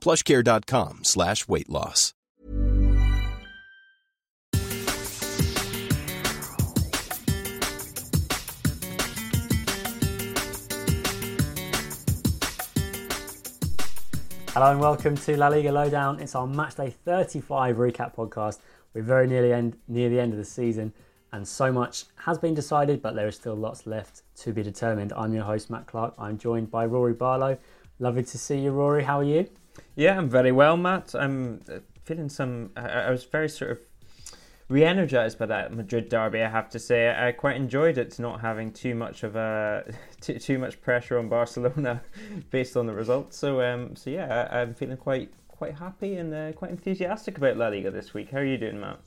plushcare.com slash weight loss. Hello and welcome to La Liga Lowdown. It's our matchday 35 recap podcast. We're very nearly end, near the end of the season, and so much has been decided, but there is still lots left to be determined. I'm your host, Matt Clark. I'm joined by Rory Barlow. Lovely to see you, Rory. How are you? Yeah, I'm very well, Matt. I'm uh, feeling some. I, I was very sort of re-energized by that Madrid derby. I have to say, I quite enjoyed it not having too much of a too, too much pressure on Barcelona based on the results. So, um, so yeah, I, am feeling quite quite happy and uh, quite enthusiastic about La Liga this week. How are you doing, Matt?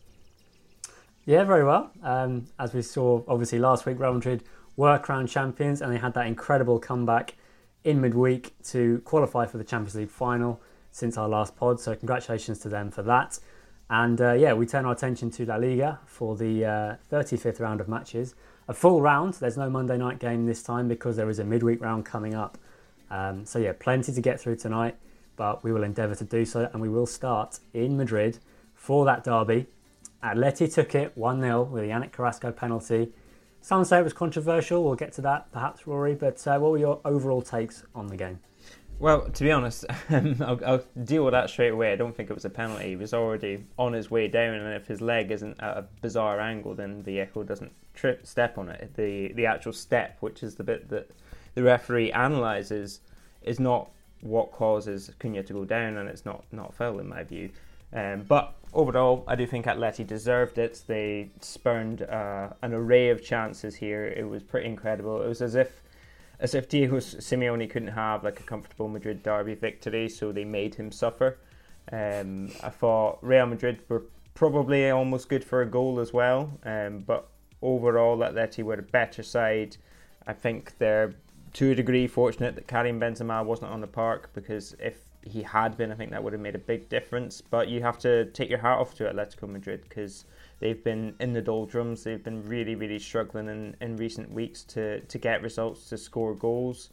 Yeah, very well. Um, as we saw, obviously last week, Real Madrid were crowned champions, and they had that incredible comeback in midweek to qualify for the Champions League final since our last pod. So, congratulations to them for that. And uh, yeah, we turn our attention to La Liga for the uh, 35th round of matches. A full round. There's no Monday night game this time because there is a midweek round coming up. Um, so yeah, plenty to get through tonight, but we will endeavour to do so, and we will start in Madrid for that derby. Atleti took it 1 0 with a Yannick Carrasco penalty. Some say it was controversial. We'll get to that perhaps, Rory. But uh, what were your overall takes on the game? Well, to be honest, I'll, I'll, deal with that straight away. I don't think it was a penalty. He was already on his way down, and if his leg isn't at a bizarre angle, then the echo doesn't trip, step on it. The the actual step, which is the bit that the referee analyses, is not what causes Cunha to go down, and it's not not foul in my view. Um, but overall, I do think Atleti deserved it. They spurned uh, an array of chances here. It was pretty incredible. It was as if as if Diego Simeone couldn't have like a comfortable Madrid derby victory, so they made him suffer. Um, I thought Real Madrid were probably almost good for a goal as well, um, but overall, Atleti were a better side. I think they're to a degree fortunate that Karim Benzema wasn't on the park because if he had been, I think that would have made a big difference. But you have to take your hat off to Atletico Madrid because They've been in the doldrums. They've been really, really struggling in, in recent weeks to, to get results, to score goals.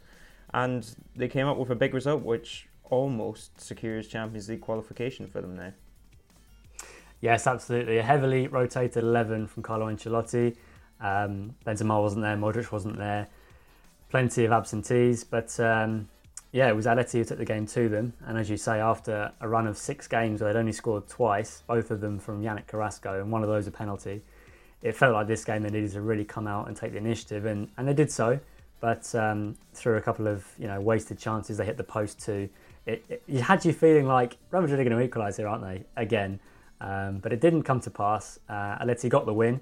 And they came up with a big result, which almost secures Champions League qualification for them now. Yes, absolutely. A heavily rotated 11 from Carlo Ancelotti. Um, Benzema wasn't there, Modric wasn't there. Plenty of absentees, but um, yeah, it was Atleti who took the game to them. And as you say, after a run of six games where they'd only scored twice, both of them from Yannick Carrasco, and one of those a penalty, it felt like this game they needed to really come out and take the initiative, and, and they did so. But um, through a couple of you know wasted chances, they hit the post too. It, it, it had you feeling like Real Madrid are going to equalise here, aren't they? Again, um, but it didn't come to pass. Uh, Atleti got the win.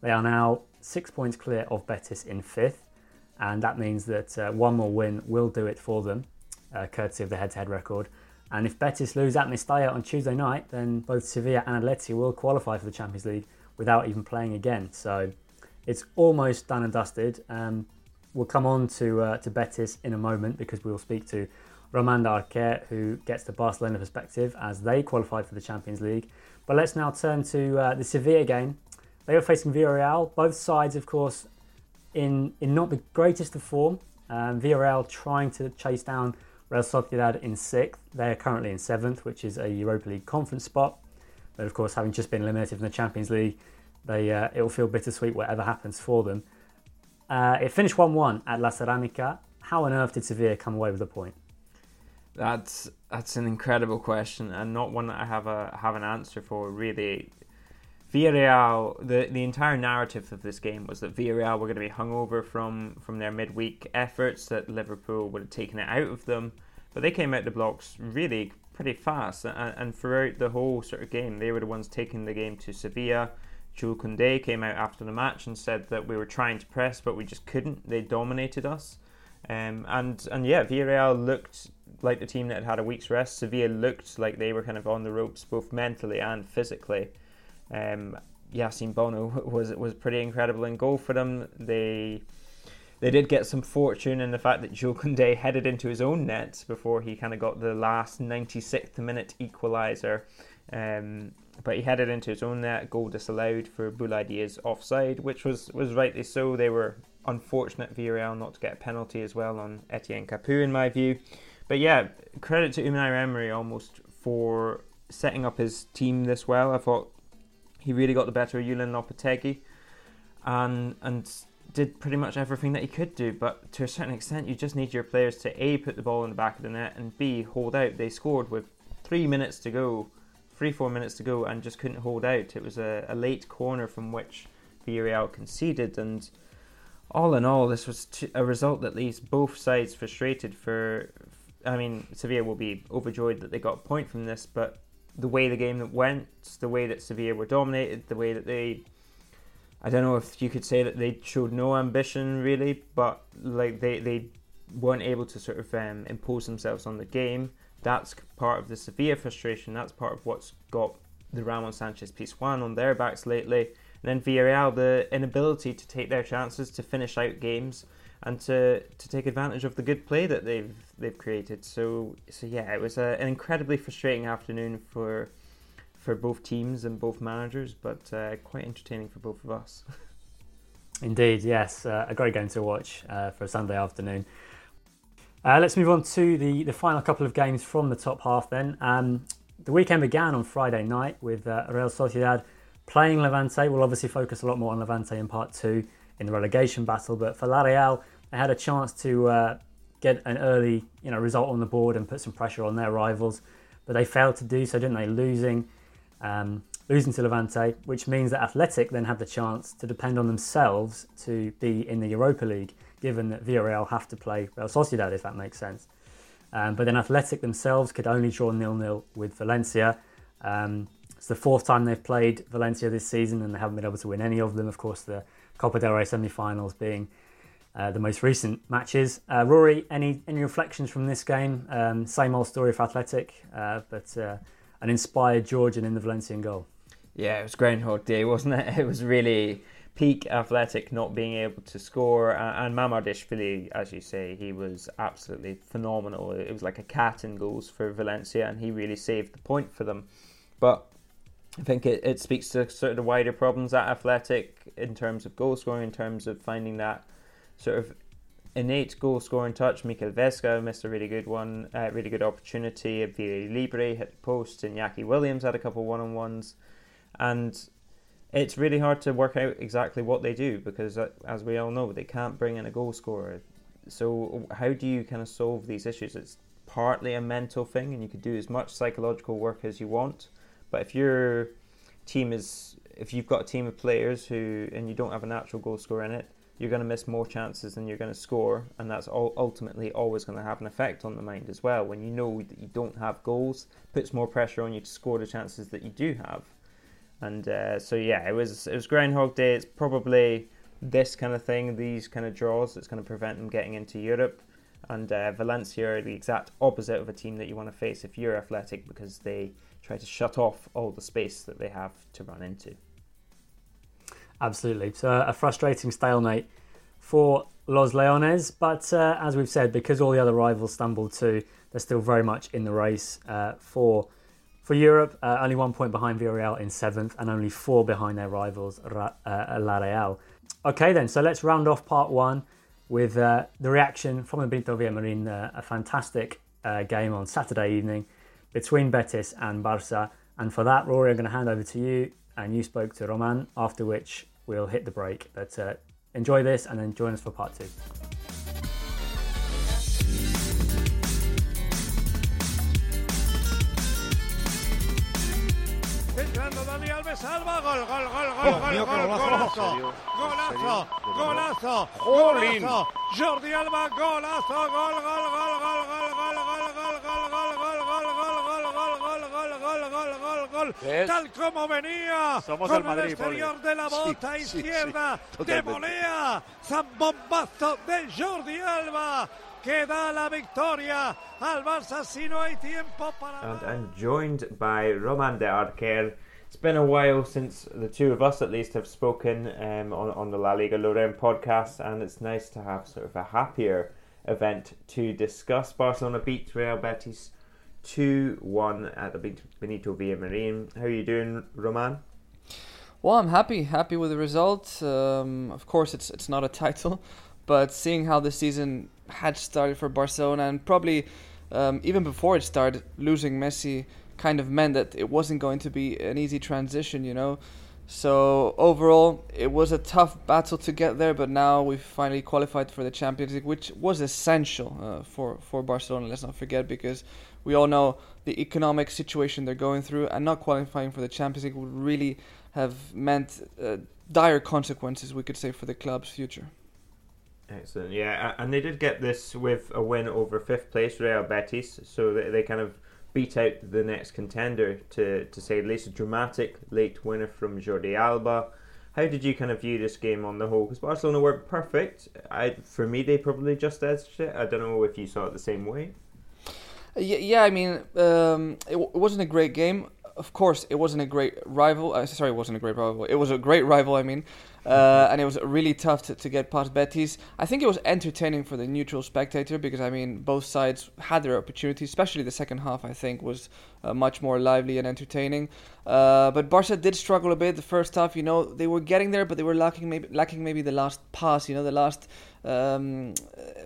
They are now six points clear of Betis in fifth and that means that uh, one more win will do it for them, uh, courtesy of the head-to-head record. And if Betis lose at Mestalla on Tuesday night, then both Sevilla and Atleti will qualify for the Champions League without even playing again. So it's almost done and dusted. Um, we'll come on to uh, to Betis in a moment because we will speak to Roman Arquer, who gets the Barcelona perspective as they qualified for the Champions League. But let's now turn to uh, the Sevilla game. They were facing Villarreal. Both sides, of course, in, in not the greatest of form. Um, Villarreal trying to chase down Real Sociedad in sixth. They are currently in seventh, which is a Europa League conference spot. But of course, having just been eliminated from the Champions League, they uh, it will feel bittersweet whatever happens for them. Uh, it finished 1 1 at La Ceramica. How on earth did Sevilla come away with a point? That's that's an incredible question and not one that I have a have an answer for really. Villarreal, the, the entire narrative of this game was that Villarreal were going to be hungover from, from their midweek efforts, that Liverpool would have taken it out of them. But they came out the blocks really pretty fast, and, and throughout the whole sort of game, they were the ones taking the game to Sevilla. Jules Koundé came out after the match and said that we were trying to press, but we just couldn't. They dominated us. Um, and and yeah, Villarreal looked like the team that had had a week's rest. Sevilla looked like they were kind of on the ropes, both mentally and physically. Um, Yassine Bono was was pretty incredible in goal for them. They they did get some fortune in the fact that Jules Koundé headed into his own net before he kind of got the last 96th minute equaliser. Um, but he headed into his own net, goal disallowed for Boulaye offside, which was, was rightly so. They were unfortunate Villarreal not to get a penalty as well on Etienne Capoue, in my view. But yeah, credit to Unai Emery almost for setting up his team this well. I thought he really got the better of Julen Lopetegui and and did pretty much everything that he could do. But to a certain extent, you just need your players to a put the ball in the back of the net and b hold out. They scored with three minutes to go, three four minutes to go, and just couldn't hold out. It was a, a late corner from which Villarreal conceded, and all in all, this was a result that leaves both sides frustrated. For I mean, Sevilla will be overjoyed that they got a point from this, but the way the game went, the way that Sevilla were dominated, the way that they I don't know if you could say that they showed no ambition really, but like they, they weren't able to sort of um, impose themselves on the game. That's part of the Sevilla frustration. That's part of what's got the Ramon Sanchez Pizjuan on their backs lately. And then Villarreal, the inability to take their chances, to finish out games, and to, to take advantage of the good play that they've they've created. So so yeah, it was a, an incredibly frustrating afternoon for for both teams and both managers, but uh, quite entertaining for both of us. Indeed, yes, uh, a great game to watch uh, for a Sunday afternoon. Uh, let's move on to the, the final couple of games from the top half then. Um, the weekend began on Friday night with uh, Real Sociedad playing Levante. We'll obviously focus a lot more on Levante in part two in the relegation battle, but for La Real, they had a chance to uh, get an early you know, result on the board and put some pressure on their rivals, but they failed to do so, didn't they? Losing um, losing to Levante, which means that Athletic then have the chance to depend on themselves to be in the Europa League, given that Villarreal have to play Real Sociedad, if that makes sense. Um, but then Athletic themselves could only draw nil-nil with Valencia. Um, it's the fourth time they've played Valencia this season, and they haven't been able to win any of them. Of course, the Copa del Rey semi-finals being uh, the most recent matches. Uh, Rory, any any reflections from this game? Um, same old story for Athletic, uh, but uh, an inspired Georgian in the Valencian goal. Yeah, it was Groundhog Day, wasn't it? It was really peak athletic not being able to score. And Mamardishvili, as you say, he was absolutely phenomenal. It was like a cat in goals for Valencia, and he really saved the point for them. But I think it, it speaks to sort of the wider problems at Athletic in terms of goal scoring, in terms of finding that sort of innate goal scoring touch. Mikel Vesga missed a really good one, uh, really good opportunity. Villalibre hit the post, and Iñaki Williams had a couple one on ones. And it's really hard to work out exactly what they do because, uh, as we all know, they can't bring in a goal scorer. So, how do you kind of solve these issues? It's partly a mental thing, and you could do as much psychological work as you want. But if your team is, if you've got a team of players who, and you don't have a natural goal scorer in it, you're going to miss more chances than you're going to score, and that's all ultimately always going to have an effect on the mind as well. When you know that you don't have goals, puts more pressure on you to score the chances that you do have. And uh, so yeah, it was it was Groundhog Day. It's probably this kind of thing, these kind of draws, that's going to prevent them getting into Europe. And uh, Valencia are the exact opposite of a team that you want to face if you're athletic because they try to shut off all the space that they have to run into. Absolutely. So a frustrating stalemate for Los Leones, but uh, as we've said, because all the other rivals stumbled too, they're still very much in the race uh, for for Europe. Uh, only one point behind Villarreal in seventh, and only four behind their rivals uh, La Real. Okay, then. So let's round off part one with uh, the reaction from the Benito Villamarin, uh, a fantastic game on Saturday evening between Betis and Barca. And for that, Rory, I'm going to hand over to you. And you spoke to Roman, after which we'll hit the break. But uh, enjoy this and then join us for part two. Gol, gol, gol, gol, gol, gol, gol, gol, gol, gol, gol, gol. Gol, gol, tal como venía, Somos con el Madrid, el exterior Poli. de la bota Sí, sí, izquierda sí, de volea, zambombazo de Jordi Alba, que da la victoria al Barça si no hay tiempo para And I'm joined by Roman de Arquer. It's been a while since the two of us, at least, have spoken um, on, on the La Liga Lowdown podcast, and it's nice to have sort of a happier event to discuss. Barcelona beat Real Betis 2 1 at the Benito Villamarin. How are you doing, Roman? Well, I'm happy, happy with the result. Um, of course, it's it's not a title, but seeing how the season had started for Barcelona and probably um, even before it started, losing Messi kind of meant that it wasn't going to be an easy transition, you know. So overall, it was a tough battle to get there, but now we've finally qualified for the Champions League, which was essential uh, for for Barcelona. Let's not forget because we all know the economic situation they're going through, and not qualifying for the Champions League would really have meant uh, dire consequences, we could say, for the club's future. Excellent, yeah, and they did get this with a win over fifth place Real Betis, so they, they kind of beat out the next contender to to say at least a dramatic late winner from Jordi Alba. How did you kind of view this game on the whole? Because Barcelona weren't perfect. I for me they probably just edged it. I don't know if you saw it the same way. Yeah, yeah I mean, um, it, w- it wasn't a great game. Of course, it wasn't a great rival. Uh, sorry, it wasn't a great rival. It was a great rival, I mean. Uh, and it was really tough to, to get past Betis. I think it was entertaining for the neutral spectator because, I mean, both sides had their opportunities, especially the second half, I think, was uh, much more lively and entertaining. Uh, but Barca did struggle a bit the first half. You know, they were getting there, but they were lacking maybe, lacking maybe the last pass, you know, the last um,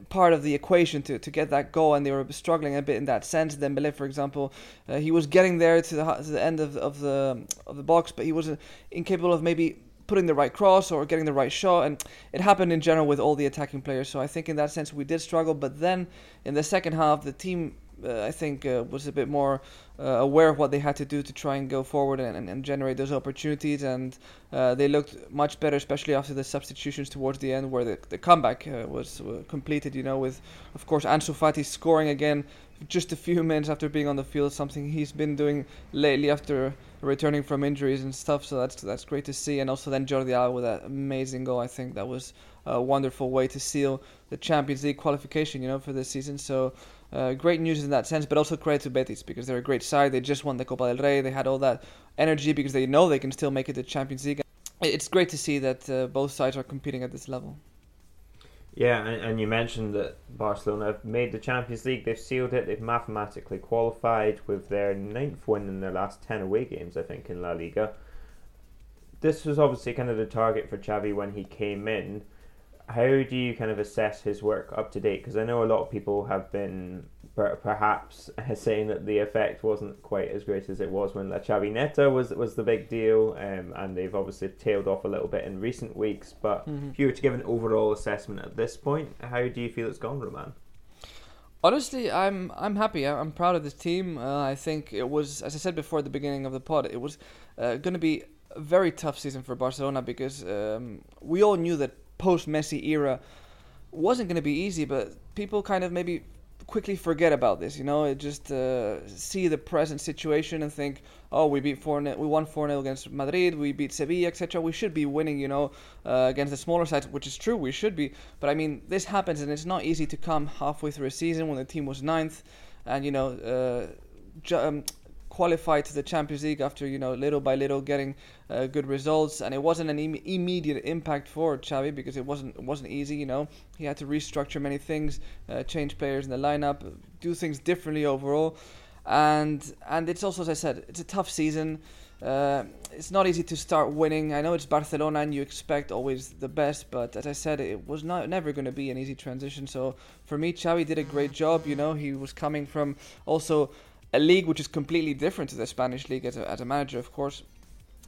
part of the equation to, to get that goal, and they were struggling a bit in that sense. Then Dembele, for example, uh, he was getting there to the to the end of, of the of the box, but he was incapable of maybe putting the right cross or getting the right shot, and it happened in general with all the attacking players. So I think in that sense we did struggle, but then in the second half the team. Uh, I think uh, was a bit more uh, aware of what they had to do to try and go forward and, and, and generate those opportunities, and uh, they looked much better, especially after the substitutions towards the end, where the, the comeback uh, was uh, completed. You know, with of course Ansu Fati scoring again just a few minutes after being on the field, something he's been doing lately after returning from injuries and stuff. So that's that's great to see, and also then Jordi Alba with that amazing goal. I think that was a wonderful way to seal the Champions League qualification, you know, for this season. So. Uh, great news in that sense, but also credit to Betis because they're a great side. They just won the Copa del Rey. They had all that energy because they know they can still make it to Champions League. It's great to see that uh, both sides are competing at this level. Yeah, and, and you mentioned that Barcelona have made the Champions League. They've sealed it. They've mathematically qualified with their ninth win in their last ten away games, I think, in La Liga. This was obviously kind of the target for Xavi when he came in. How do you kind of assess his work up to date? Because I know a lot of people have been per- perhaps saying that the effect wasn't quite as great as it was when La Xavineta was was the big deal, um, and they've obviously tailed off a little bit in recent weeks. But if you were to give an overall assessment at this point, how do you feel it's gone, Roman? Honestly, I'm I'm happy. I'm proud of this team. Uh, I think it was, as I said before at the beginning of the pod, it was uh, going to be a very tough season for Barcelona because um, we all knew that post Messi era wasn't going to be easy, but people kind of maybe quickly forget about this. You know, it just uh, see the present situation and think, oh, we beat four, we won four 0 against Madrid, we beat Sevilla, etc. We should be winning, you know, uh, against the smaller sides, which is true, we should be. But I mean, this happens, and it's not easy to come halfway through a season when the team was ninth, and you know, uh, ju- um, qualify to the Champions League after you know little by little getting uh, good results, and it wasn't an Im- immediate impact for Xavi because it wasn't it wasn't easy. You know, he had to restructure many things, uh, change players in the lineup, do things differently overall, and and it's also as I said, it's a tough season. Uh, it's not easy to start winning. I know it's Barcelona and you expect always the best, but as I said, it was not never going to be an easy transition. So for me, Xavi did a great job. You know, he was coming from also a league which is completely different to the Spanish league as a, as a manager, of course.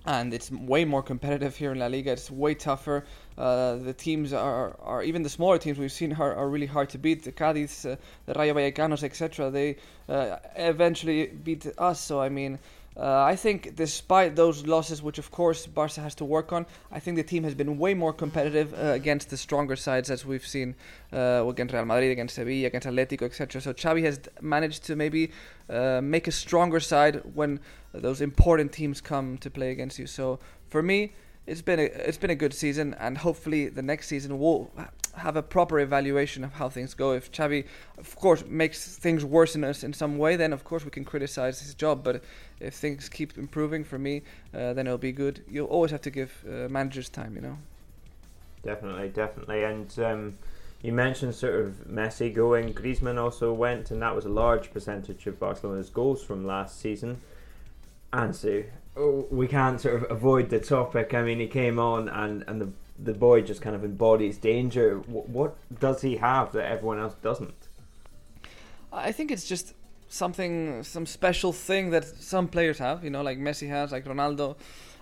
And it's way more competitive here in La Liga. It's way tougher. Uh, the teams are, are even the smaller teams we've seen are, are really hard to beat. The Cadiz, uh, the Rayo Vallecanos, etc. They uh, eventually beat us. So I mean, Uh, I think despite those losses, which of course Barca has to work on, I think the team has been way more competitive uh, against the stronger sides as we've seen uh, against Real Madrid, against Sevilla, against Atletico, etc. So Xavi has managed to maybe uh, make a stronger side when those important teams come to play against you. So for me, it's been a it's been a good season, and hopefully the next season will have a proper evaluation of how things go. If Xavi, of course, makes things worse in us in some way, then of course we can criticize his job. But if things keep improving for me, uh, then it'll be good. You'll always have to give uh, managers time, you know. Definitely, definitely, and. Um, you mentioned sort of Messi going, Griezmann also went, and that was a large percentage of Barcelona's goals from last season. Ansu, oh, we can't sort of avoid the topic. I mean, he came on and, and the the boy just kind of embodies danger. What, what does he have that everyone else doesn't? I think it's just something, some special thing that some players have. You know, like Messi has, like Ronaldo,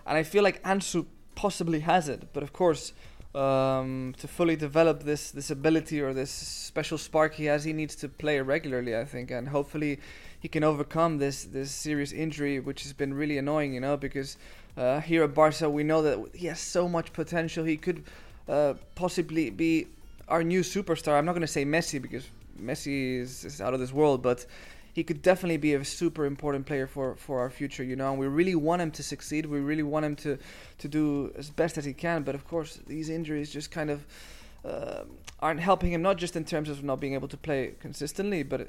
and I feel like Ansu possibly has it. But of course, um, to fully develop this this ability or this special spark he has, he needs to play regularly. I think, and hopefully, he can overcome this this serious injury, which has been really annoying. You know, because uh, here at Barca, we know that he has so much potential. He could uh, possibly be our new superstar. I'm not going to say Messi because Messi is, is, out of this world, but he could definitely be a super important player for, for our future. You know, and we really want him to succeed. We really want him to to do as best as he can. But of course, these injuries just kind of uh, aren't helping him. Not just in terms of not being able to play consistently, but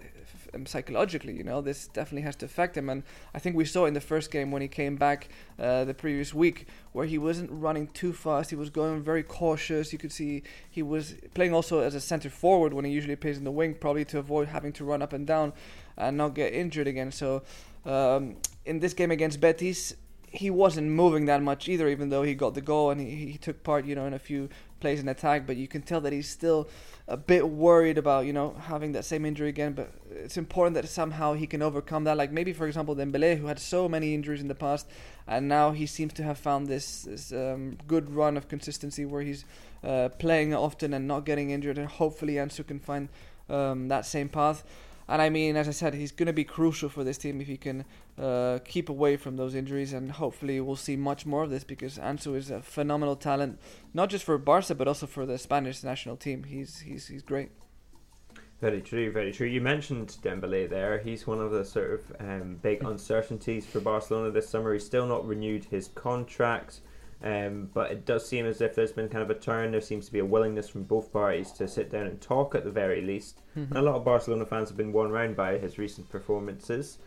um, psychologically. You know, this definitely has to affect him. And I think we saw in the first game when he came back uh, the previous week, where he wasn't running too fast. He was going very cautious. You could see he was playing also as a center forward when he usually plays in the wing, probably to avoid having to run up and down and not get injured again. So um, in this game against Betis, he wasn't moving that much either, even though he got the goal and he, he took part, you know, in a few plays in attack. But you can tell that he's still a bit worried about, you know, having that same injury again. But it's important that somehow he can overcome that. Like maybe, for example, Dembele, who had so many injuries in the past, and now he seems to have found this, this um, good run of consistency where he's uh, playing often and not getting injured. And hopefully, Ansu can find um, that same path. And I mean, as I said, he's going to be crucial for this team if he can uh, keep away from those injuries. And hopefully, we'll see much more of this because Ansu is a phenomenal talent, not just for Barca but also for the Spanish national team. He's he's he's great. Very true, very true. You mentioned Dembele there. He's one of the sort of um, big uncertainties for Barcelona this summer. He's still not renewed his contract. Um, but it does seem as if there's been kind of a turn. There seems to be a willingness from both parties to sit down and talk at the very least. Mm-hmm. a lot of Barcelona fans have been worn round by his recent performances.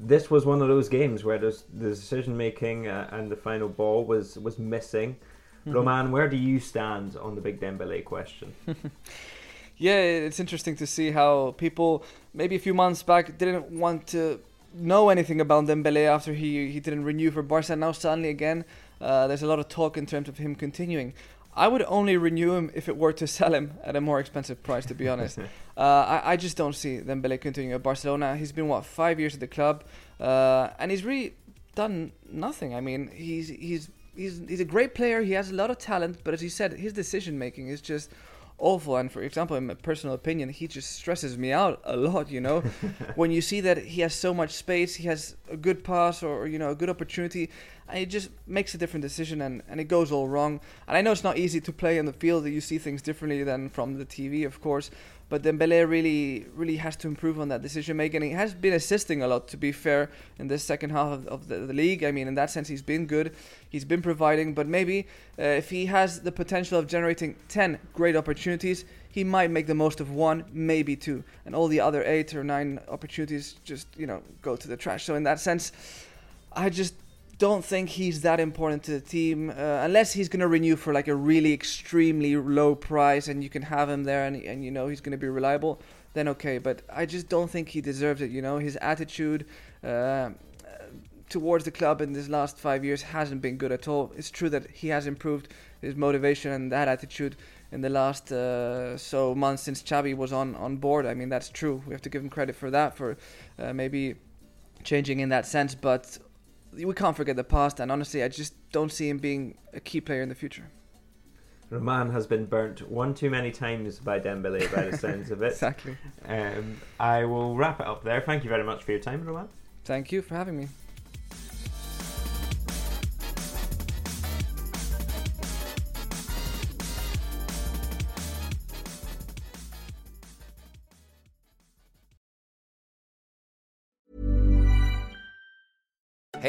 This was one of those games where the decision making uh, and the final ball was was missing. Mm-hmm. Roman, where do you stand on the big Dembele question? yeah, it's interesting to see how people maybe a few months back didn't want to know anything about Dembele after he he didn't renew for Barca. Now suddenly again uh, there's a lot of talk in terms of him continuing. I would only renew him if it were to sell him at a more expensive price, to be honest. uh, I, I just don't see Dembele continuing at Barcelona. He's been, what, five years at the club, uh, and he's really done nothing. I mean, he's, he's, he's, he's a great player, he has a lot of talent, but as you said, his decision making is just awful. And for example, in my personal opinion, he just stresses me out a lot. You know, when you see that he has so much space, he has a good pass or you know a good opportunity, and he just makes a different decision and, and it goes all wrong. And I know it's not easy to play on the field; that you see things differently than from the TV, of course. But Dembele really, really has to improve on that decision making. He has been assisting a lot, to be fair, in this second half of, of the, the, league. I mean, in that sense, he's been good. He's been providing. But maybe uh, if he has the potential of generating 10 great opportunities, he might make the most of one, maybe two. And all the other eight or nine opportunities just, you know, go to the trash. So in that sense, I just don't think he's that important to the team uh, unless he's going to renew for like a really extremely low price and you can have him there and, and you know he's going to be reliable then okay. But i just don't think he deserves it you know? His attitude uh, towards the club in this last five years hasn't been good at all. It's true that he has improved his motivation and that attitude in the last uh, so months since Xavi was on, on board. I mean that's true. We have to give him credit for that for uh, maybe changing in that sense. But we can't forget the past, and honestly, I just don't see him being a key player in the future. Roman has been burnt one too many times by Dembele, by the sounds of it. exactly. Um, I will wrap it up there. Thank you very much for your time, Roman. Thank you for having me.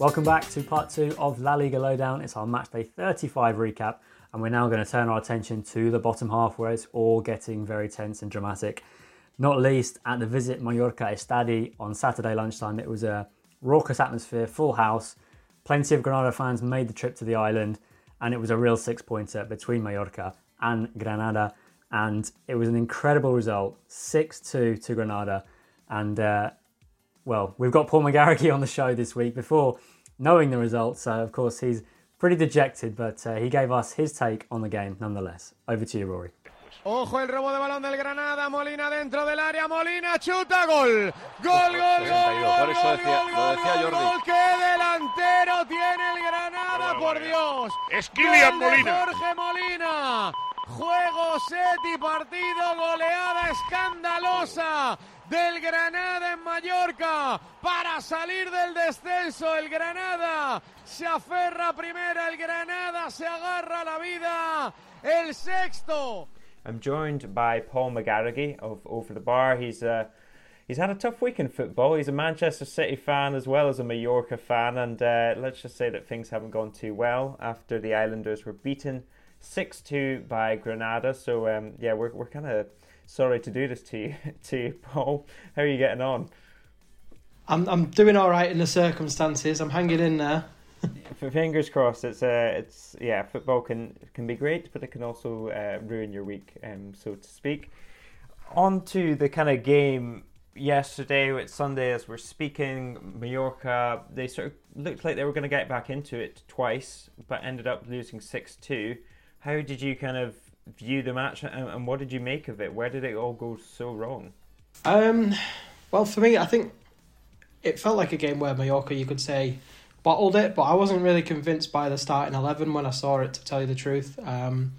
Welcome back to part two of La Liga Lowdown. It's our match day 35 recap, and we're now going to turn our attention to the bottom half where it's all getting very tense and dramatic. Not least at the Visit Mallorca Estadi on Saturday lunchtime. It was a raucous atmosphere, full house. Plenty of Granada fans made the trip to the island, and it was a real six pointer between Mallorca and Granada. And it was an incredible result 6 2 to Granada. And uh, well, we've got Paul McGarraghy on the show this week before knowing the results. So, of course, he's pretty dejected, but uh, he gave us his take on the game nonetheless. Over to you, Rory. Ojo el robo de balón del Granada, Molina dentro del área, Molina chuta, gol, gol, gol, gol, gol, por eso decía, gol, lo decía gol, Jordi. gol, qué delantero tiene el Granada, por Dios. Es Kylian Molina. Jorge Molina. Juego set y partido, goleada escandalosa del Granada en Mallorca para salir del descenso. El Granada se aferra el Granada se agarra la vida. El sexto. I'm joined by Paul McGarraghy of Over the Bar. He's uh, he's had a tough week in football. He's a Manchester City fan as well as a Mallorca fan, and uh, let's just say that things haven't gone too well after the Islanders were beaten six two by Granada. So um, yeah, we're we're kind of sorry to do this to you, to you, Paul. How are you getting on? I'm I'm doing all right in the circumstances. I'm hanging in there. Fingers crossed. It's uh, it's yeah. Football can can be great, but it can also uh, ruin your week, um, so to speak. On to the kind of game yesterday. It's Sunday as we're speaking. Mallorca. They sort of looked like they were going to get back into it twice, but ended up losing six two. How did you kind of view the match, and, and what did you make of it? Where did it all go so wrong? Um, well, for me, I think it felt like a game where Mallorca, you could say, bottled it, but I wasn't really convinced by the starting eleven when I saw it. To tell you the truth, um,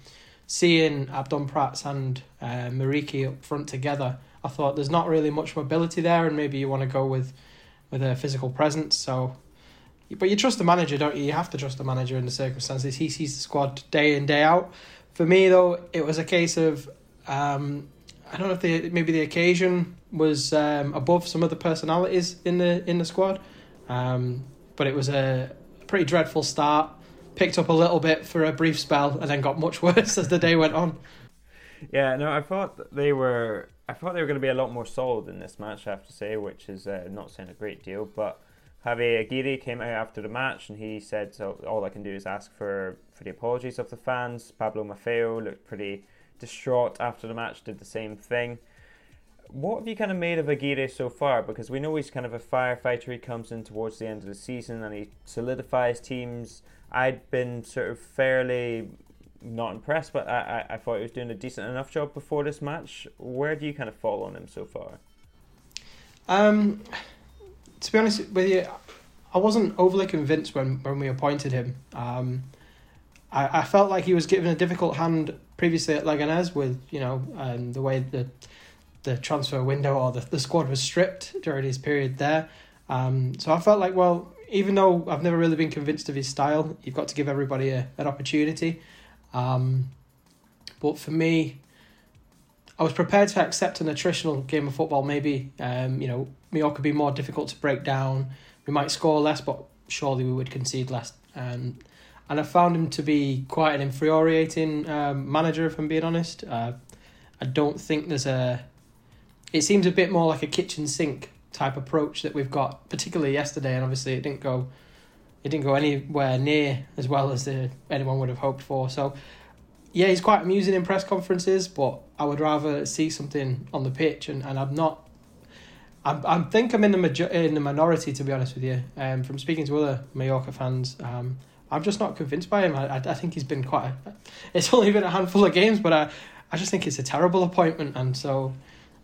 seeing Abdon Prats and uh, Muriqi up front together, I thought there's not really much mobility there, and maybe you want to go with with a physical presence. So, but you trust the manager, don't you? You have to trust the manager in the circumstances. He sees the squad day in day out. For me, though, it was a case of um, I don't know if the maybe the occasion was um, above some of the personalities in the in the squad, um, but it was a pretty dreadful start. Picked up a little bit for a brief spell, and then got much worse as the day went on. Yeah, no, I thought they were. I thought they were going to be a lot more solid in this match. I have to say, which is uh, not saying a great deal. But Javier Aguirre came out after the match and he said, "So all I can do is ask for for the apologies of the fans." Pablo Maffeo looked pretty distraught after the match. Did the same thing. what have you kind of made of Aguirre so far? Because we know he's kind of a firefighter. He comes in towards the end of the season and he solidifies teams. I'd been sort of fairly not impressed, but I, I, I thought he was doing a decent enough job before this match. Where do you kind of fall on him so far? Um, to be honest with you, I wasn't overly convinced when, when we appointed him. Um, I, I felt like he was given a difficult hand previously at Leganés with you know um, the way the the transfer window or the, the squad was stripped during his period there. Um, so I felt like well, even though I've never really been convinced of his style, you've got to give everybody a, an opportunity. Um, but for me, I was prepared to accept an attritional game of football. Maybe um, you know Mallorca could be more difficult to break down. We might score less, but surely we would concede less. Um, and I found him to be quite an infuriating um, manager, if I'm being honest. Uh, I don't think there's a. It seems a bit more like a kitchen sink type approach that we've got, particularly yesterday, and obviously it didn't go. It didn't go anywhere near as well as the, anyone would have hoped for. So, yeah, he's quite amusing in press conferences, but I would rather see something on the pitch, and, and I'm not. I I think I'm in the major, in the minority to be honest with you. Um, from speaking to other Mallorca fans, um, I'm just not convinced by him. I, I, I think he's been quite. A, it's only been a handful of games, but I, I just think it's a terrible appointment, and so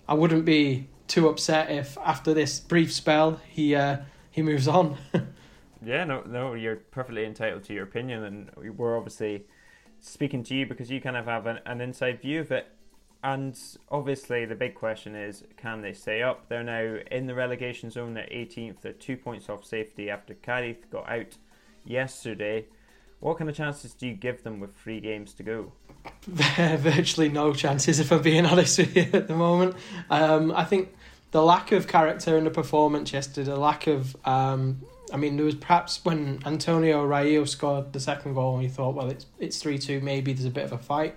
I wouldn't be too upset if after this brief spell he uh, he moves on. yeah, no, no, you're perfectly entitled to your opinion, and we're obviously speaking to you because you kind of have an, an inside view of it. And obviously, the big question is can they stay up? They're now in the relegation zone at 18th. They're two points off safety after Cadiz got out yesterday. What kind of chances do you give them with three games to go? Virtually no chances, if I'm being honest with you, at the moment. Um, I think the lack of character in the performance yesterday, the lack of. Um, I mean, there was perhaps when Antonio Raillo scored the second goal, and you thought, well, it's it's three two. Maybe there's a bit of a fight.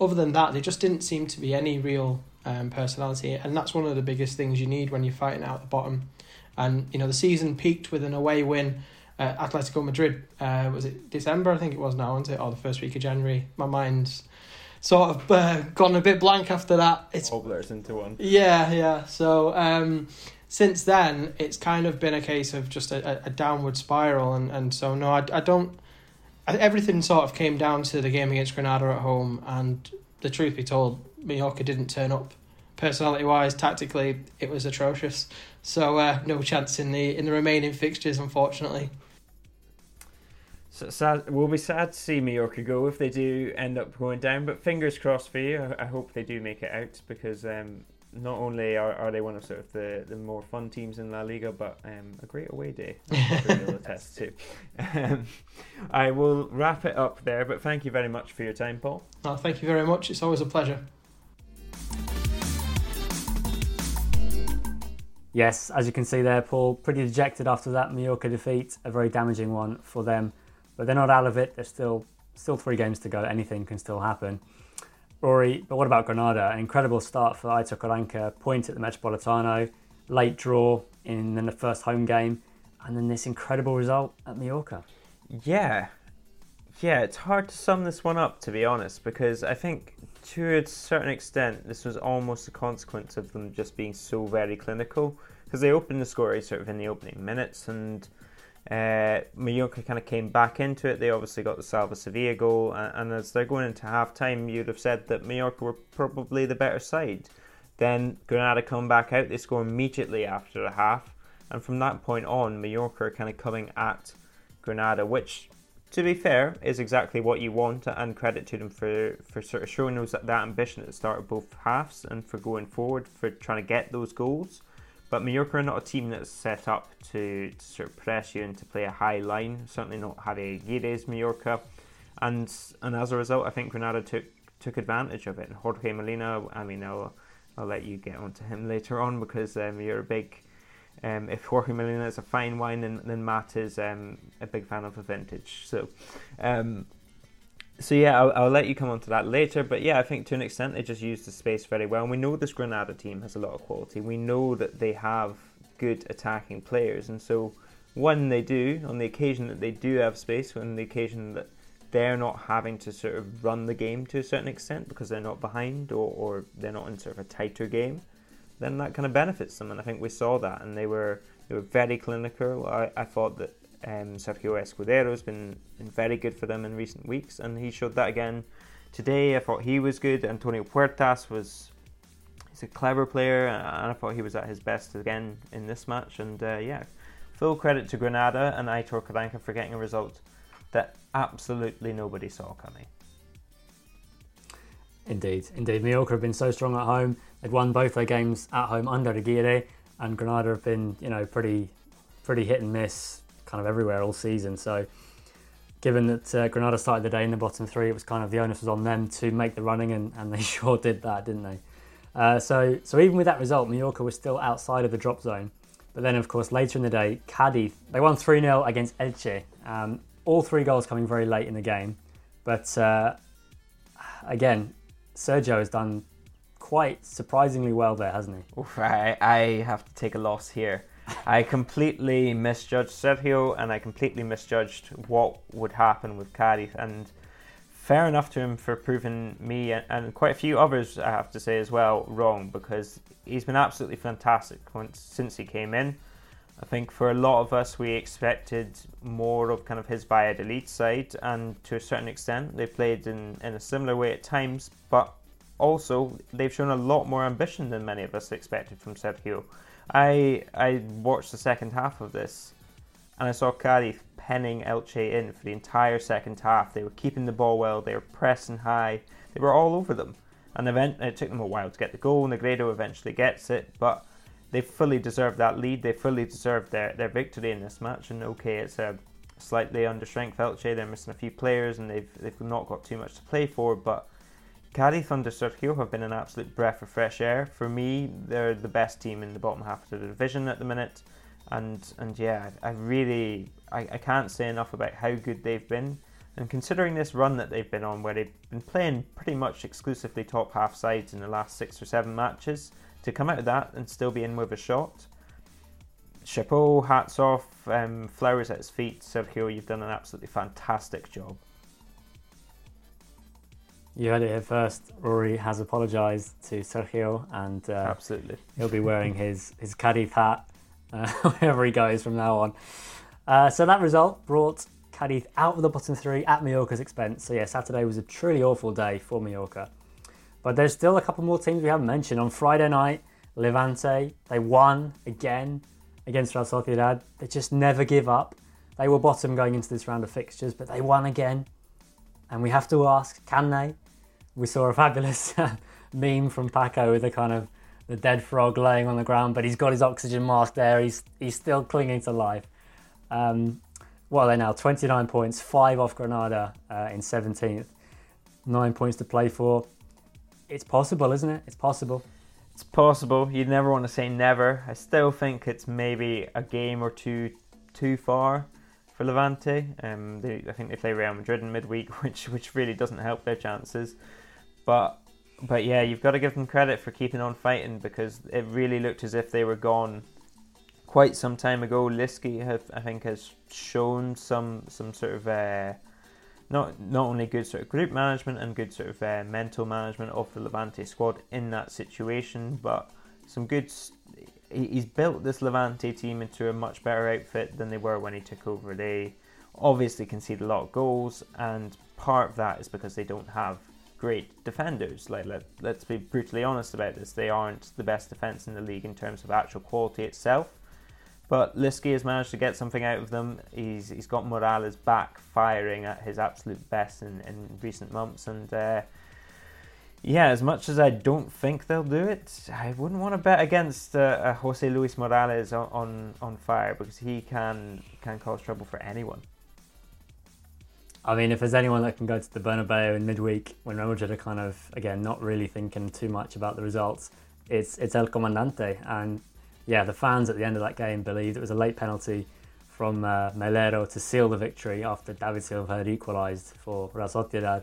Other than that, there just didn't seem to be any real um, personality, and that's one of the biggest things you need when you're fighting out the bottom. And you know, the season peaked with an away win uh, Atletico Madrid. Uh, was it December? I think it was now, wasn't it? Or the first week of January. My mind's sort of uh, gone a bit blank after that. It's all blurs into one. Yeah, yeah. So um, since then, it's kind of been a case of just a, a downward spiral, and, and so no, I, I don't. Everything sort of came down to the game against Granada at home, and the truth be told, Mallorca didn't turn up. Personality wise, tactically, it was atrocious. So uh, no chance in the in the remaining fixtures, unfortunately. So sad, we'll be sad to see Mallorca go if they do end up going down. But fingers crossed for you. I, I hope they do make it out because um, not only are, are they one of sort of the, the more fun teams in La Liga, but um, a great away day. I'll attest to. Um, I will wrap it up there. But thank you very much for your time, Paul. Oh, thank you very much. It's always a pleasure. Yes, as you can see there, Paul, pretty dejected after that Mallorca defeat, a very damaging one for them but they're not out of it. There's still still three games to go. Anything can still happen. Rory, but what about Granada? An incredible start for Aitor Karanka, point at the Metropolitano, late draw in the first home game, and then this incredible result at Mallorca. Yeah, yeah, it's hard to sum this one up to be honest, because I think to a certain extent this was almost a consequence of them just being so very clinical. Because they opened the score sort of in the opening minutes, and uh, Mallorca kind of came back into it. They obviously got the Salva Sevilla goal, and, and, as they're going into half time, you'd have said that Mallorca were probably the better side. Then Granada come back out, they score immediately after the half, and from that point on, Mallorca are kind of coming at Granada, which, to be fair, is exactly what you want, and credit to them for, for sort of showing those that ambition at the start of both halves and for going forward, for trying to get those goals. But Mallorca are not a team that's set up to, to sort of press you and to play a high line. Certainly not Javi Aguirre's Mallorca, and and as a result, I think Granada took took advantage of it. And Jorge Molina, I mean, I'll I'll let you get onto him later on because um, you're a big. Um, if Jorge Molina is a fine wine, then, then Matt is um, a big fan of a vintage. So, um, so yeah, I'll, I'll, let you come on to that later. But yeah, I think to an extent they just use the space very well. And we know this Granada team has a lot of quality. We know that they have good attacking players, and so when they do, on the occasion that they do have space, on the occasion that they're not having to sort of run the game to a certain extent because they're not behind or, or they're not in sort of a tighter game, then that kind of benefits them. And I think we saw that, and they were they were very clinical. I, I thought that um, Sergio Escudero has been, been very good for them in recent weeks, and he showed that again today. I thought he was good. Antonio Puertas was he's a clever player, and I thought he was at his best again in this match. And uh, yeah, full credit to Granada and Aitor Karanka for getting a result that absolutely nobody saw coming. Indeed, indeed. Mallorca have been so strong at home. They've won both their games at home under Aguirre, and Granada have been, you know, pretty, pretty hit and miss, kind of everywhere all season. So, given that uh, Granada started the day in the bottom three, it was kind of the onus was on them to make the running, and, and they sure did that, didn't they? Uh, so, so even with that result, Mallorca was still outside of the drop zone. But then, of course, later in the day, Cadiz they won three 0 against Elche. Um, all three goals coming very late in the game, but uh, again, Sergio has done quite surprisingly well there, hasn't he? Oof, I, I have to take a loss here. I completely misjudged Sergio and I completely misjudged what would happen with Cadiz. And fair enough to him for proving me and, quite a few others, I have to say as well, wrong because he's been absolutely fantastic since he came in. I think for a lot of us, we expected more of kind of his Valladolid side, and to a certain extent, they played in, in a similar way at times, but also they've shown a lot more ambition than many of us expected from Sergio. I I watched the second half of this, and I saw Cadiz penning Elche in for the entire second half. They were keeping the ball well, they were pressing high, they were all over them. And event, it took them a while to get the goal. Negredo eventually gets it, but they fully deserved that lead. They fully deserved their, their victory in this match. And okay, it's a slightly understrength Elche. They're missing a few players and they've they've not got too much to play for. But Cadiz under Sergio have been an absolute breath of fresh air. For me, they're the best team in the bottom half of the division at the minute. And and yeah, I, I really I, I can't say enough about how good they've been. And considering this run that they've been on, where they've been playing pretty much exclusively top half sides in the last six or seven matches, to come out of that and still be in with a shot. Chapeau, hats off, um, flowers at his feet. Sergio, you've done an absolutely fantastic job. You heard it here first. Rory has apologised to Sergio, and uh, absolutely he'll be wearing his his Cadiz hat uh, wherever he goes from now on. Uh, so that result brought Cadiz out of the bottom three at Mallorca's expense. So yeah, Saturday was a truly awful day for Mallorca. But there's still a couple more teams we haven't mentioned. On Friday night, Levante, they won again against Real Sociedad. They just never give up. They were bottom going into this round of fixtures, but they won again. And we have to ask, can they? We saw a fabulous meme from Paco with a kind of the dead frog laying on the ground, but he's got his oxygen mask there. He's he's still clinging to life. Um, what are they now? 29 points, five off Granada uh, in 17th, nine points to play for. It's possible, isn't it? It's possible. It's possible. You'd never want to say never. I still think it's maybe a game or two too far for Levante. Um, they, I think they play Real Madrid in midweek, which which really doesn't help their chances. But but yeah, you've got to give them credit for keeping on fighting because it really looked as if they were gone quite some time ago. Lisci, have, I think, has shown some some sort of uh, not not only good sort of group management and good sort of uh, mental management of the Levante squad in that situation, but some good. He's built this Levante team into a much better outfit than they were when he took over. They obviously concede a lot of goals, and part of that is because they don't have great defenders. Like let, let's be brutally honest about this, they aren't the best defense in the league in terms of actual quality itself. But Lisci has managed to get something out of them. He's he's got Morales back firing at his absolute best in, in recent months, and uh, yeah, as much as I don't think they'll do it, I wouldn't want to bet against uh, Jose Luis Morales on, on, on fire because he can can cause trouble for anyone. I mean, if there's anyone that can go to the Bernabeu in midweek when Real Madrid are kind of again not really thinking too much about the results, it's it's El Comandante, and yeah, the fans at the end of that game believed it was a late penalty from uh, Melero to seal the victory after David Silva had equalised for Real Sociedad.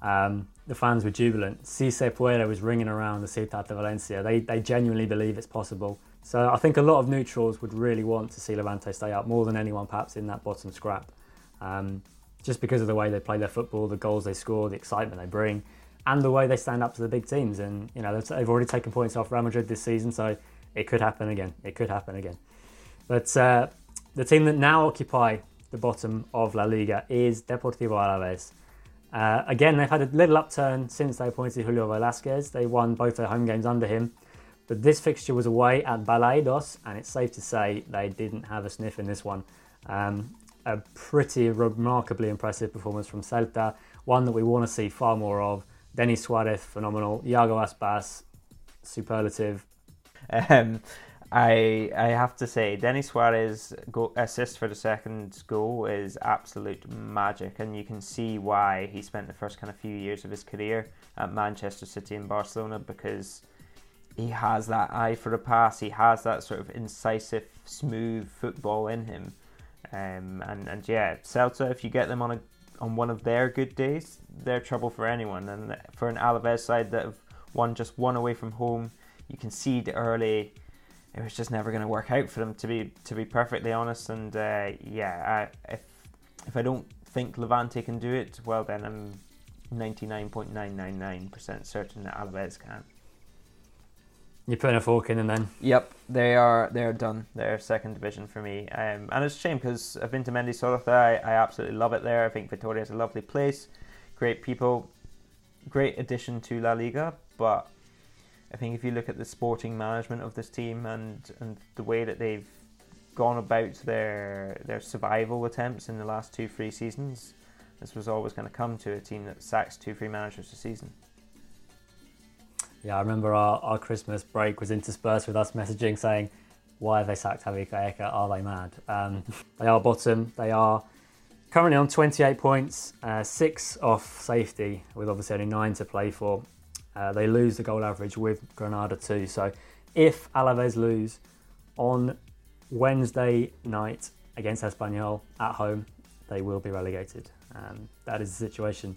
Um, the fans were jubilant. Si se puede was ringing around the Ciutat de Valencia. They, they genuinely believe it's possible. So I think a lot of neutrals would really want to see Levante stay up more than anyone perhaps in that bottom scrap. Um, just because of the way they play their football, the goals they score, the excitement they bring, and the way they stand up to the big teams. And you know they've already taken points off Real Madrid this season, so it could happen again. It could happen again. But uh, the team that now occupy the bottom of La Liga is Deportivo Alaves. Uh, again, they've had a little upturn since they appointed Julio Velazquez. They won both their home games under him. But this fixture was away at Balaidos, and it's safe to say they didn't have a sniff in this one. Um, a pretty remarkably impressive performance from Celta, one that we want to see far more of. Denis Suarez, phenomenal. Iago Aspas, superlative. Um, I I have to say, Denis Suarez go, assist for the second goal is absolute magic, and you can see why he spent the first kind of few years of his career at Manchester City and Barcelona because he has that eye for a pass. He has that sort of incisive, smooth football in him. Um, and and yeah, Celta, if you get them on a on one of their good days, they're trouble for anyone. And for an Alaves side that have won just one away from home, you the early. It was just never going to work out for them to be to be perfectly honest. And uh, yeah, I, if if I don't think Levante can do it, well then I'm 99.999% certain that Alaves can. You're putting a fork in them then. Yep, they are. They're done. They're second division for me, um, and it's a shame because I've been to Mendizorroza. I, I absolutely love it there. I think Vitoria is a lovely place, great people, great addition to La Liga. But I think if you look at the sporting management of this team and and the way that they've gone about their their survival attempts in the last two three seasons, this was always going to come to a team that sacks two three managers a season. Yeah, I remember our, our Christmas break was interspersed with us messaging saying, why have they sacked Javi Calleja? Are they mad? Um, they are bottom. They are currently on 28 points, uh, six off safety, with obviously only nine to play for. Uh, they lose the goal average with Granada too. So if Alaves lose on Wednesday night against Espanyol at home, they will be relegated. Um, that is the situation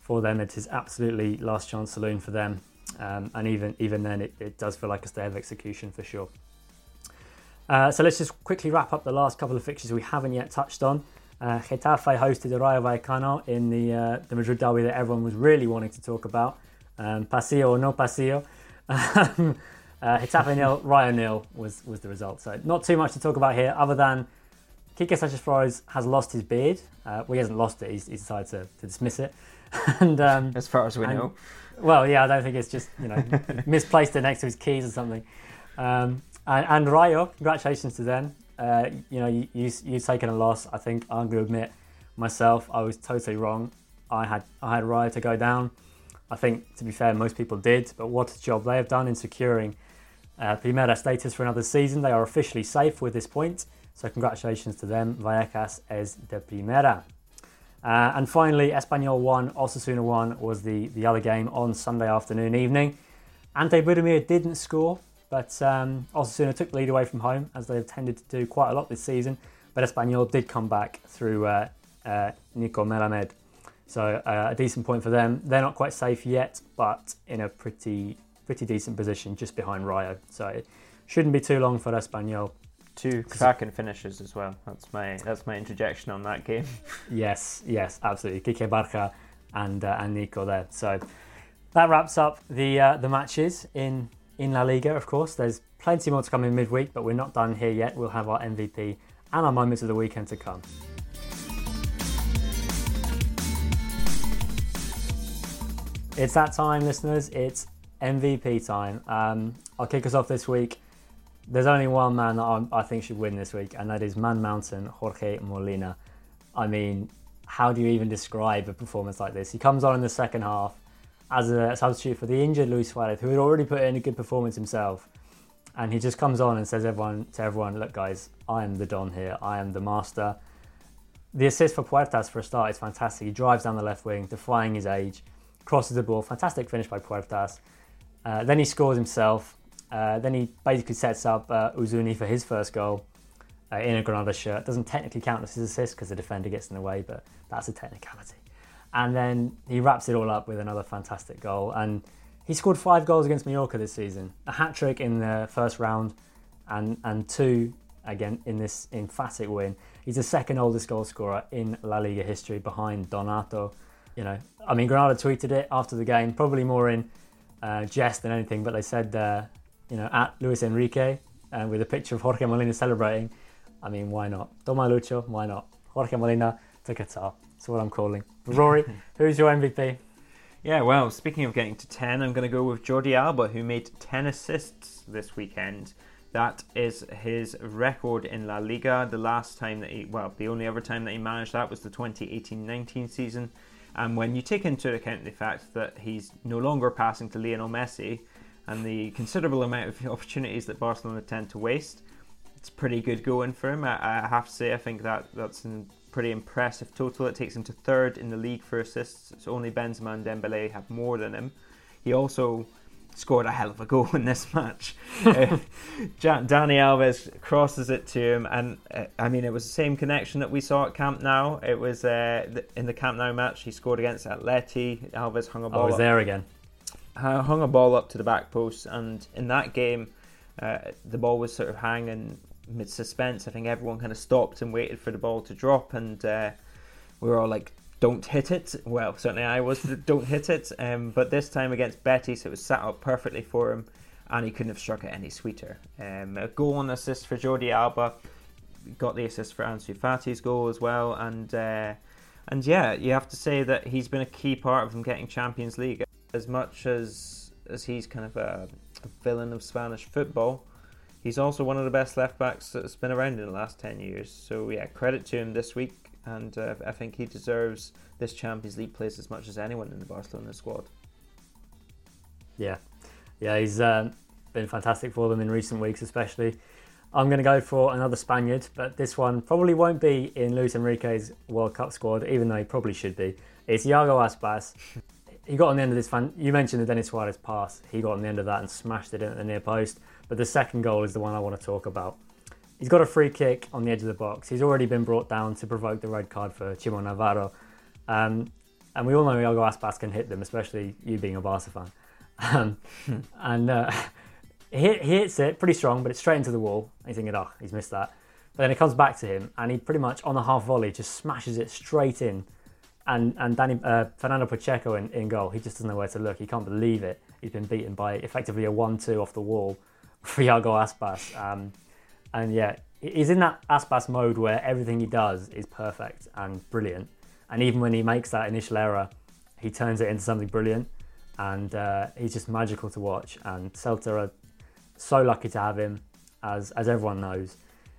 for them. It is absolutely last chance saloon for them. Um, and even even then, it, it, does feel like a stay of execution for sure. Uh, so let's just quickly wrap up the last couple of fixtures we haven't yet touched on. Uh, Getafe hosted the Rayo Vallecano in the uh, the Madrid derby that everyone was really wanting to talk about. Um, pasillo or no pasillo. Um, uh, Getafe nil, Rayo nil was was the result. So not too much to talk about here, other than Quique Sanchez Flores has lost his beard. Uh, well, he hasn't lost it; he's, he's decided to, to dismiss it. and um, as far as we and, know, well, yeah, I don't think it's just you know misplaced it next to his keys or something. Um, and, and, Rayo, congratulations to them. Uh, you know, you, you you've taken a loss. I think I'm going to admit myself, I was totally wrong. I had I had Rayo to go down. I think, to be fair, most people did. But what a job they have done in securing uh, Primera status for another season. They are officially safe with this point. So congratulations to them. Vallecas es de Primera. Uh, and finally, Espanyol 1, Osasuna 1 was the, the other game on Sunday afternoon evening. Ante Budimir didn't score, but um, Osasuna took the lead away from home, as they've tended to do quite a lot this season. But Espanyol did come back through uh, uh, Nico Melamed. So uh, a decent point for them. They're not quite safe yet, but in a pretty pretty decent position just behind Rayo. So it shouldn't be too long for Espanyol two cracking finishes as well. That's my that's my interjection on that game. yes, yes, absolutely. Kike Barja and uh, and Nico there. So that wraps up the uh, the matches in in La Liga. Of course, there's plenty more to come in midweek, but we're not done here yet. We'll have our MVP and our moments of the weekend to come. It's that time, listeners. It's MVP time. Um, I'll kick us off this week there's only one man that I'm, i think should win this week, and that is Man Mountain, Jorge Molina. I mean, how do you even describe a performance like this? He comes on in the second half as a substitute for the injured Luis Suarez, who had already put in a good performance himself. And he just comes on and says everyone to everyone, look guys, I am the Don here. I am the master. The assist for Puertas for a start is fantastic. He drives down the left wing, defying his age, crosses the ball. Fantastic finish by Puertas. Uh, then he scores himself. Uh, then he basically sets up uh, Uzuni for his first goal uh, in a Granada shirt. Doesn't technically count as his assist because the defender gets in the way, but that's a technicality. And then he wraps it all up with another fantastic goal. And he scored five goals against Mallorca this season a hat trick in the first round, and, and two again in this emphatic win. He's the second oldest goal scorer in La Liga history behind Donato. you know, I mean, Granada tweeted it after the game, probably more in uh, jest than anything, but they said, uh, you know, at Luis Enrique and with a picture of Jorge Molina celebrating. I mean, why not? Toma Lucho, why not? Jorge Molina to Qatar. That's what I'm calling. Rory, who's your MVP? Yeah, well, speaking of getting to 10, I'm going to go with Jordi Alba, who made 10 assists this weekend. That is his record in La Liga. The last time that he, well, the only other time that he managed that was the 2018 19 season. And when you take into account the fact that he's no longer passing to Lionel Messi and the considerable amount of opportunities that Barcelona tend to waste, it's pretty good going for him. I, I have to say, I think that that's a pretty impressive total. It takes him to third in the league for assists. So only Benzema and Dembele have more than him. He also scored a hell of a goal in this match. uh, Dani Alves crosses it to him, and uh, I mean, it was the same connection that we saw at Camp Nou. It was uh, in the Camp Nou match he scored against Atleti. Alves hung a ball. I was there again. Hung a ball up to the back post, and in that game, uh, the ball was sort of hanging mid suspense. I think everyone kind of stopped and waited for the ball to drop, and uh, we were all like, don't hit it. Well, certainly I was, don't hit it. Um, but this time against Betis, it was set up perfectly for him, and he couldn't have struck it any sweeter. Um, a goal and assist for Jordi Alba, got the assist for Ansu Fati's goal as well, and uh, and yeah, you have to say that he's been a key part of them getting Champions League. As much as as he's kind of a, a villain of Spanish football, he's also one of the best left backs that's been around in the last ten years. So yeah, credit to him this week and uh, I think he deserves this Champions League place as much as anyone in the Barcelona squad. Yeah, yeah, he's um, been fantastic for them in recent weeks, especially. I'm going to go for another Spaniard, but this one probably won't be in Luis Enrique's World Cup squad, even though he probably should be. It's Iago Aspas. He got on the end of this fan. You mentioned the Denis Suarez pass. He got on the end of that and smashed it in at the near post. But the second goal is the one I want to talk about. He's got a free kick on the edge of the box. He's already been brought down to provoke the red card for Ximo Navarro. Um, and we all know Iago Aspas can hit them, especially you being a Barca fan. Um, and uh, he, he, hits it pretty strong, but it's straight into the wall. And you're thinking, oh, he's missed that. But then it comes back to him, and he pretty much on a half volley just smashes it straight in. And and Danny, uh, Fernando Pacheco in, in goal, he just doesn't know where to look. He can't believe it. He's been beaten by effectively a 1 2 off the wall for Iago Aspas. Um, and yeah, he's in that Aspas mode where everything he does is perfect and brilliant. And even when he makes that initial error, he turns it into something brilliant. And uh, he's just magical to watch. And Celta are so lucky to have him, as as everyone knows.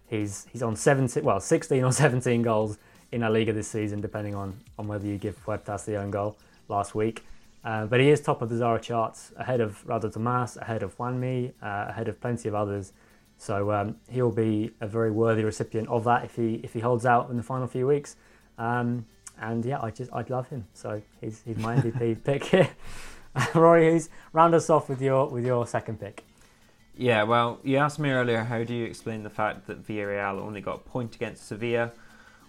He's he's on 17, well, 16 or 17 goals in La Liga this season, depending on, on whether you give Puertas the own goal last week. Uh, but he is top of the Zarra charts, ahead of Raúl Tomás, ahead of Juanmi, uh, ahead of plenty of others. So um, he'll be a very worthy recipient of that if he if he holds out in the final few weeks. Um, and yeah, I just I'd love him. So he's he's my MVP pick here. Rory, who's round us off with your with your second pick. Yeah, well, you asked me earlier how do you explain the fact that Villarreal only got a point against Sevilla?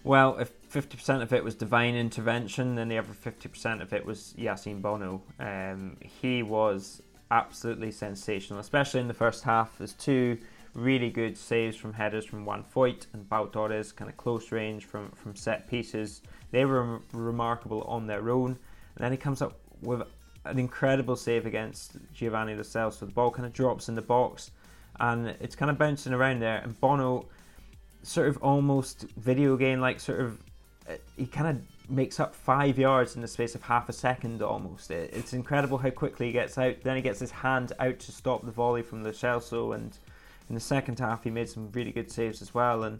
Well, if 50% of it was divine intervention, then the other 50% of it was Yassine Bono. Um, he was absolutely sensational, especially in the first half. There's two really good saves from headers from Juan Foyth and Pau Torres, kind of close range from, from set pieces. They were remarkable on their own. And then he comes up with an incredible save against Giovanni Lo. So the ball kind of drops in the box and it's kind of bouncing around there. And Bono, sort of almost video game like, sort of, uh, he kind of makes up five yards in the space of half a second almost. It's incredible how quickly he gets out. Then he gets his hand out to stop the volley from Lo Celso and in the second half, he made some really good saves as well. And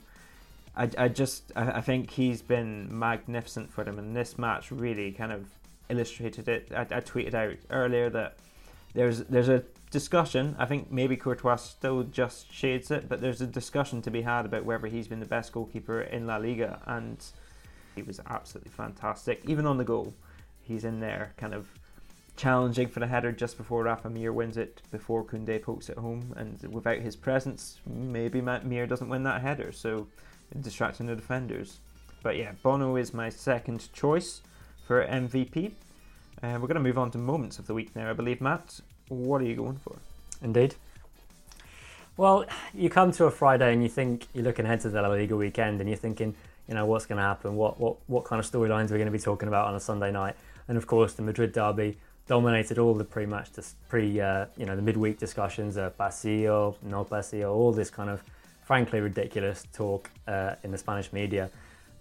I, I just I, I think he's been magnificent for them. And this match really kind of illustrated it. I, I tweeted out earlier that there's there's a discussion. I think maybe Courtois still just shades it, but there's a discussion to be had about whether he's been the best goalkeeper in La Liga, and he was absolutely fantastic. Even on the goal, he's in there, kind of challenging for the header just before Rafa Mir wins it, before Koundé pokes it home, and without his presence, maybe Mir doesn't win that header, so distracting the defenders. But yeah, Bono is my second choice for MVP. Uh, we're going to move on to moments of the week now, I believe. Matt, what are you going for? Indeed. Well, you come to a Friday and you think you're looking ahead to the La Liga weekend, and you're thinking, you know, what's going to happen? What what what kind of storylines are we going to be talking about on a Sunday night? And of course, the Madrid derby dominated all the pre-match, dis- pre, uh, you know, the midweek discussions, uh, Pasillo, no Pasillo, all this kind of frankly ridiculous talk uh, in the Spanish media.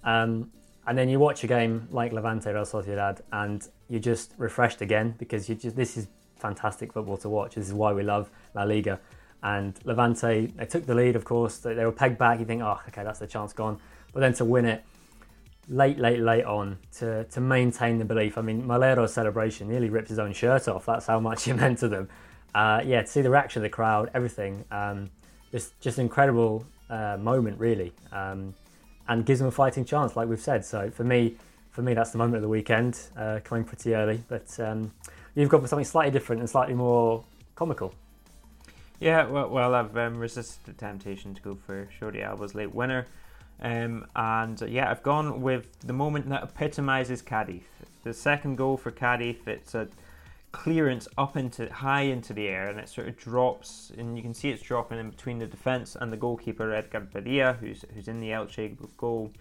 Um, and then you watch a game like Levante Real Sociedad, and you're just refreshed again because you just this is fantastic football to watch. This is why we love La Liga. And Levante, they took the lead, of course. They, they were pegged back. You think, oh, okay, that's the chance gone. But then to win it late, late, late on, to, to maintain the belief. I mean, Melero's celebration nearly ripped his own shirt off. That's how much it meant to them. Uh, yeah, to see the reaction of the crowd, everything. Um, just, just incredible uh, moment, really. Um, and gives them a fighting chance, like we've said. So for me, for me, that's the moment of the weekend, uh, coming pretty early. But um, you've got something slightly different and slightly more comical. Yeah, well, well I've um, resisted the temptation to go for Jordi Alba's late winner. Um, and uh, yeah, I've gone with the moment that epitomises Cadiz. The second goal for Cadiz, it's a clearance up into high into the air, and it sort of drops, and you can see it's dropping in between the defence and the goalkeeper Edgar Badía, who's who's in the Elche goal.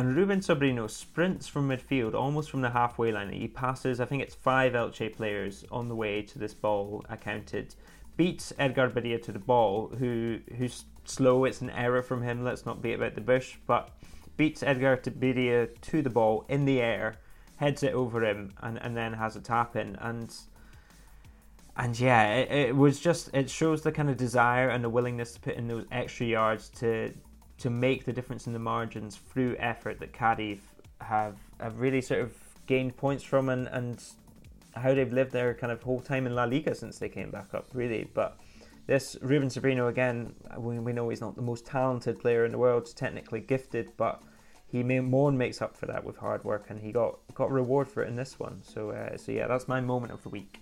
And Ruben Sobrino sprints from midfield, almost from the halfway line. He passes, I think it's five Elche players on the way to this ball. I counted, beats Edgar Badía to the ball, who who's slow. It's an error from him. Let's not beat about the bush, but beats Edgar Badía to the ball in the air, heads it over him, and, and then has a tap in. And and yeah, it, it was just it shows the kind of desire and the willingness to put in those extra yards to to make the difference in the margins through effort that Cadiz have have really sort of gained points from and, and how they've lived their kind of whole time in La Liga since they came back up, really. But this Ruben Sobrino again, we, we know he's not the most talented player in the world, technically gifted, but he may, more and makes up for that with hard work, and he got got reward for it in this one. So, uh, so yeah, that's my moment of the week.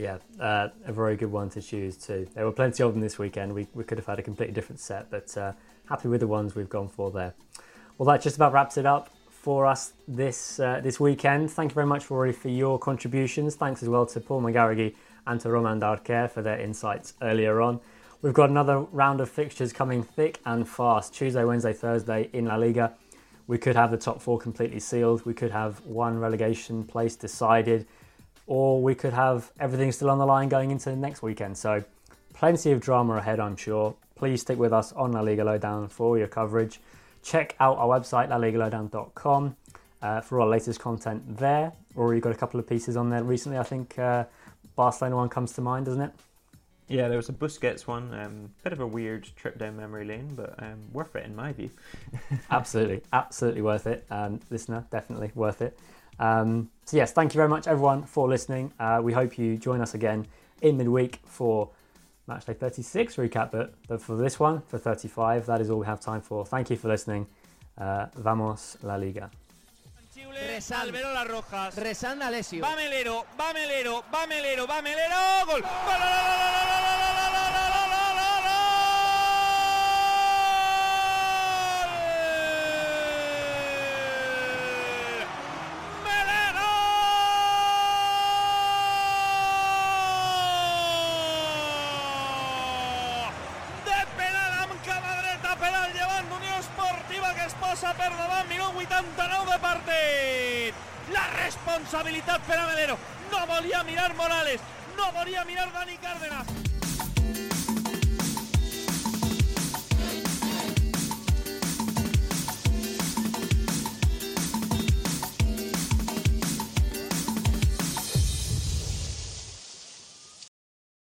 Yeah, uh, a very good one to choose too. There were plenty of them this weekend. We, we could have had a completely different set, but uh, happy with the ones we've gone for there. Well, that just about wraps it up for us this uh, this weekend. Thank you very much, Rory, for your contributions. Thanks as well to Paul McGarraghy and to Román de Arquer for their insights earlier on. We've got another round of fixtures coming thick and fast. Tuesday, Wednesday, Thursday in La Liga. We could have the top four completely sealed. We could have one relegation place decided or we could have everything still on the line going into next weekend. So, plenty of drama ahead, I'm sure. Please stick with us on La Liga Lowdown for your coverage. Check out our website, laligalowdown.com, uh, for all our latest content there. Or you've got a couple of pieces on there recently. I think uh, Barcelona one comes to mind, doesn't it? Yeah, there was a Busquets one. Um, bit of a weird trip down memory lane, but um, worth it in my view. absolutely, absolutely worth it. Um, listener, definitely worth it. Um, so, yes, thank you very much, everyone, for listening. Uh, we hope you join us again in midweek for matchday 36 recap, but, but for this one, for 35, that is all we have time for. Thank you for listening. Uh, vamos La Liga. Resan. Alvero las rojas. Resan Alessio. Va Melero, va Melero, va Melero, va Melero. Gol. ¡Gol! per responsabilitat per a Melero. No volia mirar Morales, no volia mirar Dani Cárdenas.